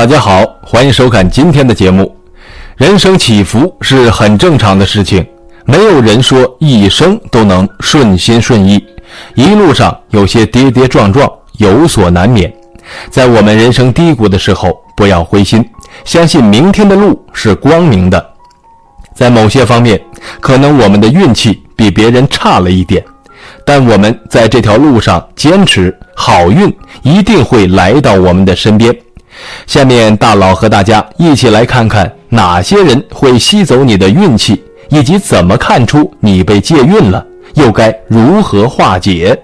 大家好，欢迎收看今天的节目。人生起伏是很正常的事情，没有人说一生都能顺心顺意，一路上有些跌跌撞撞，有所难免。在我们人生低谷的时候，不要灰心，相信明天的路是光明的。在某些方面，可能我们的运气比别人差了一点。但我们在这条路上坚持，好运一定会来到我们的身边。下面大佬和大家一起来看看哪些人会吸走你的运气，以及怎么看出你被借运了，又该如何化解。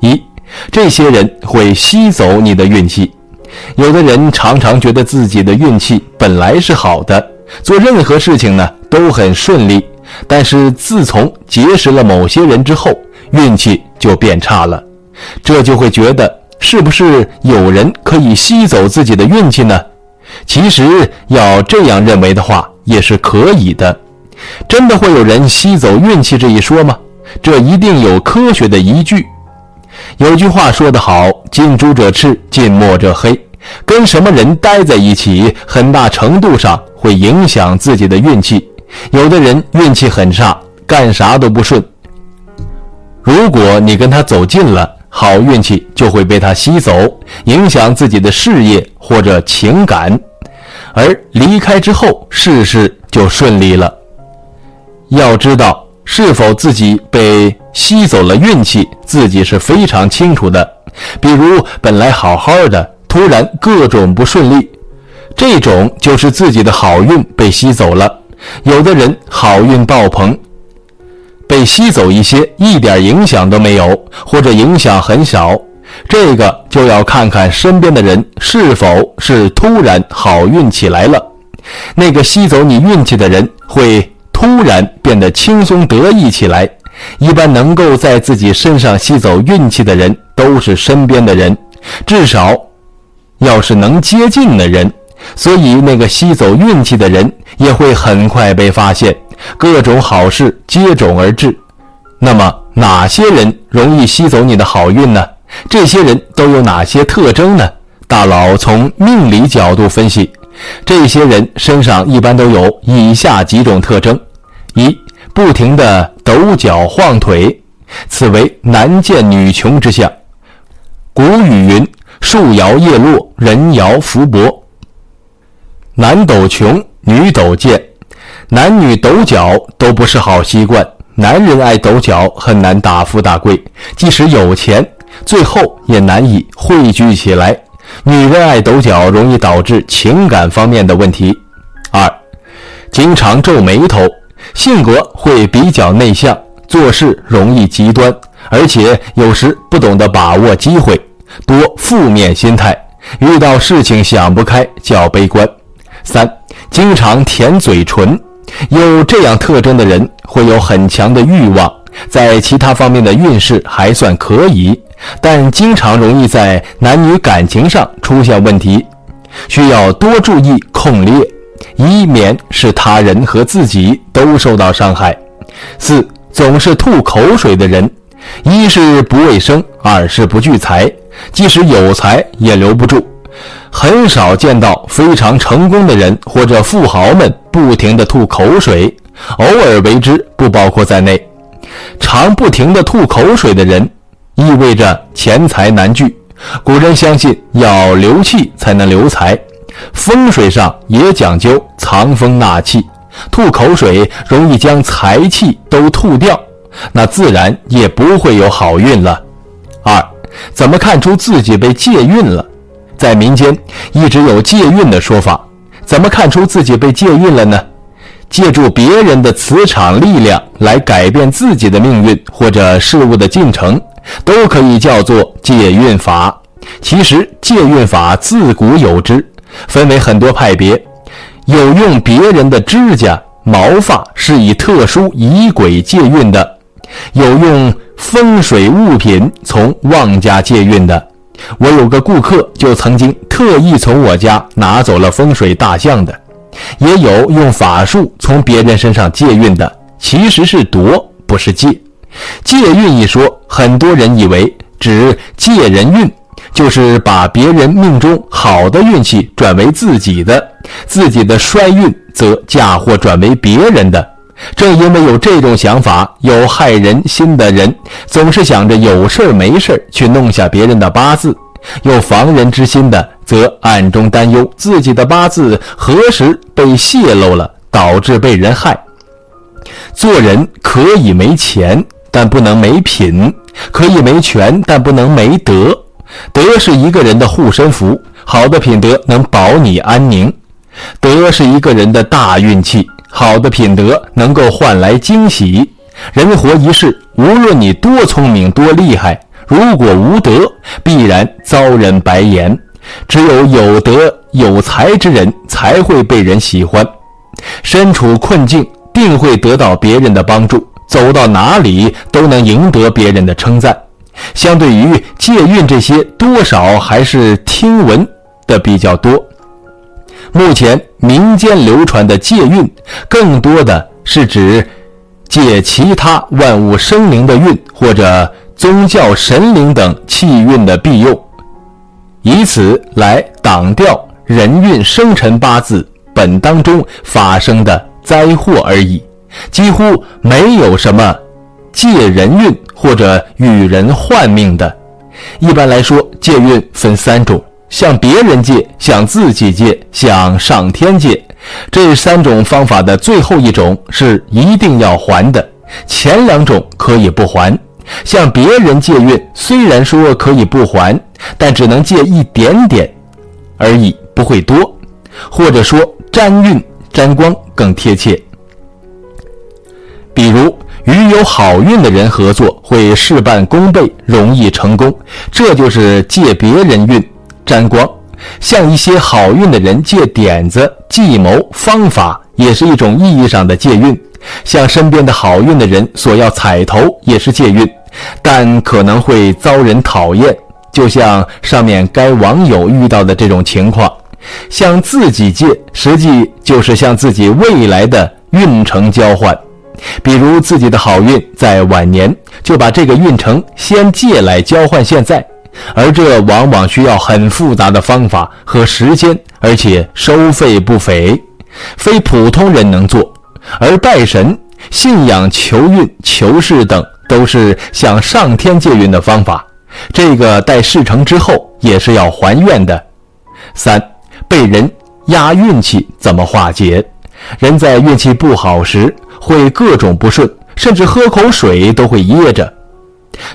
一，这些人会吸走你的运气。有的人常常觉得自己的运气本来是好的，做任何事情呢都很顺利，但是自从结识了某些人之后，运气就变差了，这就会觉得是不是有人可以吸走自己的运气呢？其实要这样认为的话也是可以的。真的会有人吸走运气这一说吗？这一定有科学的依据。有句话说得好：“近朱者赤，近墨者黑。”跟什么人待在一起，很大程度上会影响自己的运气。有的人运气很差，干啥都不顺。如果你跟他走近了，好运气就会被他吸走，影响自己的事业或者情感；而离开之后，事事就顺利了。要知道，是否自己被吸走了运气，自己是非常清楚的。比如本来好好的，突然各种不顺利，这种就是自己的好运被吸走了。有的人好运爆棚。被吸走一些，一点影响都没有，或者影响很小，这个就要看看身边的人是否是突然好运起来了。那个吸走你运气的人会突然变得轻松得意起来。一般能够在自己身上吸走运气的人，都是身边的人，至少要是能接近的人。所以那个吸走运气的人也会很快被发现。各种好事接踵而至，那么哪些人容易吸走你的好运呢？这些人都有哪些特征呢？大佬从命理角度分析，这些人身上一般都有以下几种特征：一、不停的抖脚晃腿，此为男贱女穷之象。古语云：“树摇叶落，人摇福薄。”男抖穷，女抖贱。男女抖脚都不是好习惯，男人爱抖脚很难大富大贵，即使有钱，最后也难以汇聚起来。女人爱抖脚，容易导致情感方面的问题。二，经常皱眉头，性格会比较内向，做事容易极端，而且有时不懂得把握机会，多负面心态，遇到事情想不开，较悲观。三，经常舔嘴唇。有这样特征的人会有很强的欲望，在其他方面的运势还算可以，但经常容易在男女感情上出现问题，需要多注意控裂，以免使他人和自己都受到伤害。四，总是吐口水的人，一是不卫生，二是不聚财，即使有财也留不住。很少见到非常成功的人或者富豪们不停地吐口水，偶尔为之不包括在内。常不停地吐口水的人，意味着钱财难聚。古人相信要留气才能留财，风水上也讲究藏风纳气，吐口水容易将财气都吐掉，那自然也不会有好运了。二，怎么看出自己被借运了？在民间一直有借运的说法，怎么看出自己被借运了呢？借助别人的磁场力量来改变自己的命运或者事物的进程，都可以叫做借运法。其实借运法自古有之，分为很多派别，有用别人的指甲、毛发是以特殊仪轨借运的，有用风水物品从旺家借运的。我有个顾客就曾经特意从我家拿走了风水大象的，也有用法术从别人身上借运的，其实是夺，不是借。借运一说，很多人以为指借人运，就是把别人命中好的运气转为自己的，自己的衰运则嫁祸转为别人的。正因为有这种想法，有害人心的人总是想着有事儿没事儿去弄下别人的八字；有防人之心的，则暗中担忧自己的八字何时被泄露了，导致被人害。做人可以没钱，但不能没品；可以没权，但不能没德。德是一个人的护身符，好的品德能保你安宁；德是一个人的大运气，好的品德能够换来惊喜。人活一世，无论你多聪明多厉害，如果无德，必然遭人白眼。只有有德有才之人，才会被人喜欢。身处困境。定会得到别人的帮助，走到哪里都能赢得别人的称赞。相对于借运这些，多少还是听闻的比较多。目前民间流传的借运，更多的是指借其他万物生灵的运，或者宗教神灵等气运的庇佑，以此来挡掉人运生辰八字本当中发生的。灾祸而已，几乎没有什么借人运或者与人换命的。一般来说，借运分三种：向别人借、向自己借、向上天借。这三种方法的最后一种是一定要还的，前两种可以不还。向别人借运虽然说可以不还，但只能借一点点而已，不会多。或者说沾运。沾光更贴切。比如与有好运的人合作，会事半功倍，容易成功，这就是借别人运沾光。向一些好运的人借点子、计谋、方法，也是一种意义上的借运。向身边的好运的人索要彩头，也是借运，但可能会遭人讨厌。就像上面该网友遇到的这种情况。向自己借，实际就是向自己未来的运程交换。比如自己的好运在晚年，就把这个运程先借来交换现在，而这往往需要很复杂的方法和时间，而且收费不菲，非普通人能做。而拜神、信仰、求运、求事等，都是向上天借运的方法。这个待事成之后，也是要还愿的。三。被人压运气怎么化解？人在运气不好时会各种不顺，甚至喝口水都会噎着。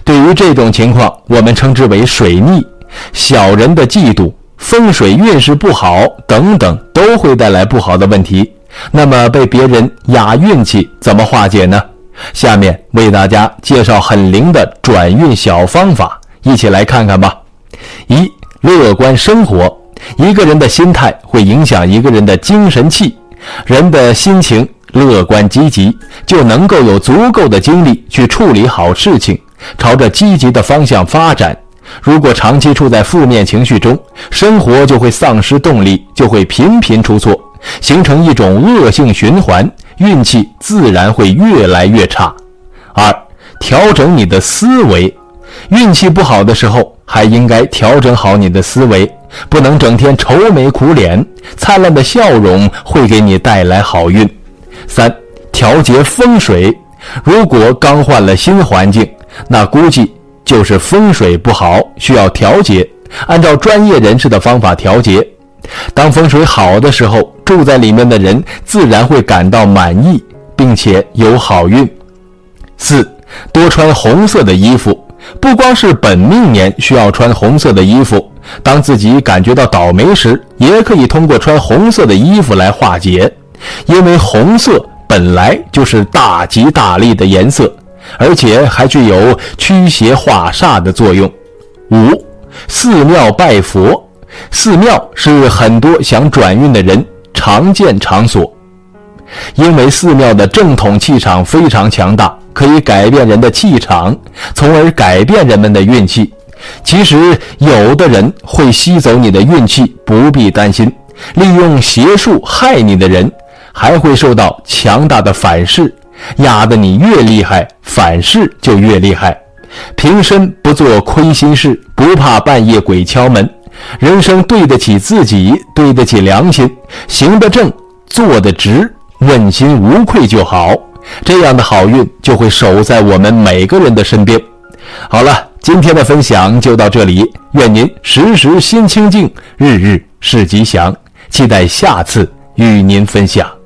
对于这种情况，我们称之为水逆。小人的嫉妒、风水运势不好等等，都会带来不好的问题。那么被别人压运气怎么化解呢？下面为大家介绍很灵的转运小方法，一起来看看吧。一、乐观生活。一个人的心态会影响一个人的精神气，人的心情乐观积极，就能够有足够的精力去处理好事情，朝着积极的方向发展。如果长期处在负面情绪中，生活就会丧失动力，就会频频出错，形成一种恶性循环，运气自然会越来越差。二，调整你的思维，运气不好的时候，还应该调整好你的思维。不能整天愁眉苦脸，灿烂的笑容会给你带来好运。三、调节风水。如果刚换了新环境，那估计就是风水不好，需要调节。按照专业人士的方法调节。当风水好的时候，住在里面的人自然会感到满意，并且有好运。四、多穿红色的衣服。不光是本命年需要穿红色的衣服。当自己感觉到倒霉时，也可以通过穿红色的衣服来化解，因为红色本来就是大吉大利的颜色，而且还具有驱邪化煞的作用。五、寺庙拜佛，寺庙是很多想转运的人常见场所，因为寺庙的正统气场非常强大，可以改变人的气场，从而改变人们的运气。其实，有的人会吸走你的运气，不必担心。利用邪术害你的人，还会受到强大的反噬，压得你越厉害，反噬就越厉害。平身不做亏心事，不怕半夜鬼敲门。人生对得起自己，对得起良心，行得正，做得直，问心无愧就好。这样的好运就会守在我们每个人的身边。好了，今天的分享就到这里，愿您时时心清静，日日是吉祥。期待下次与您分享。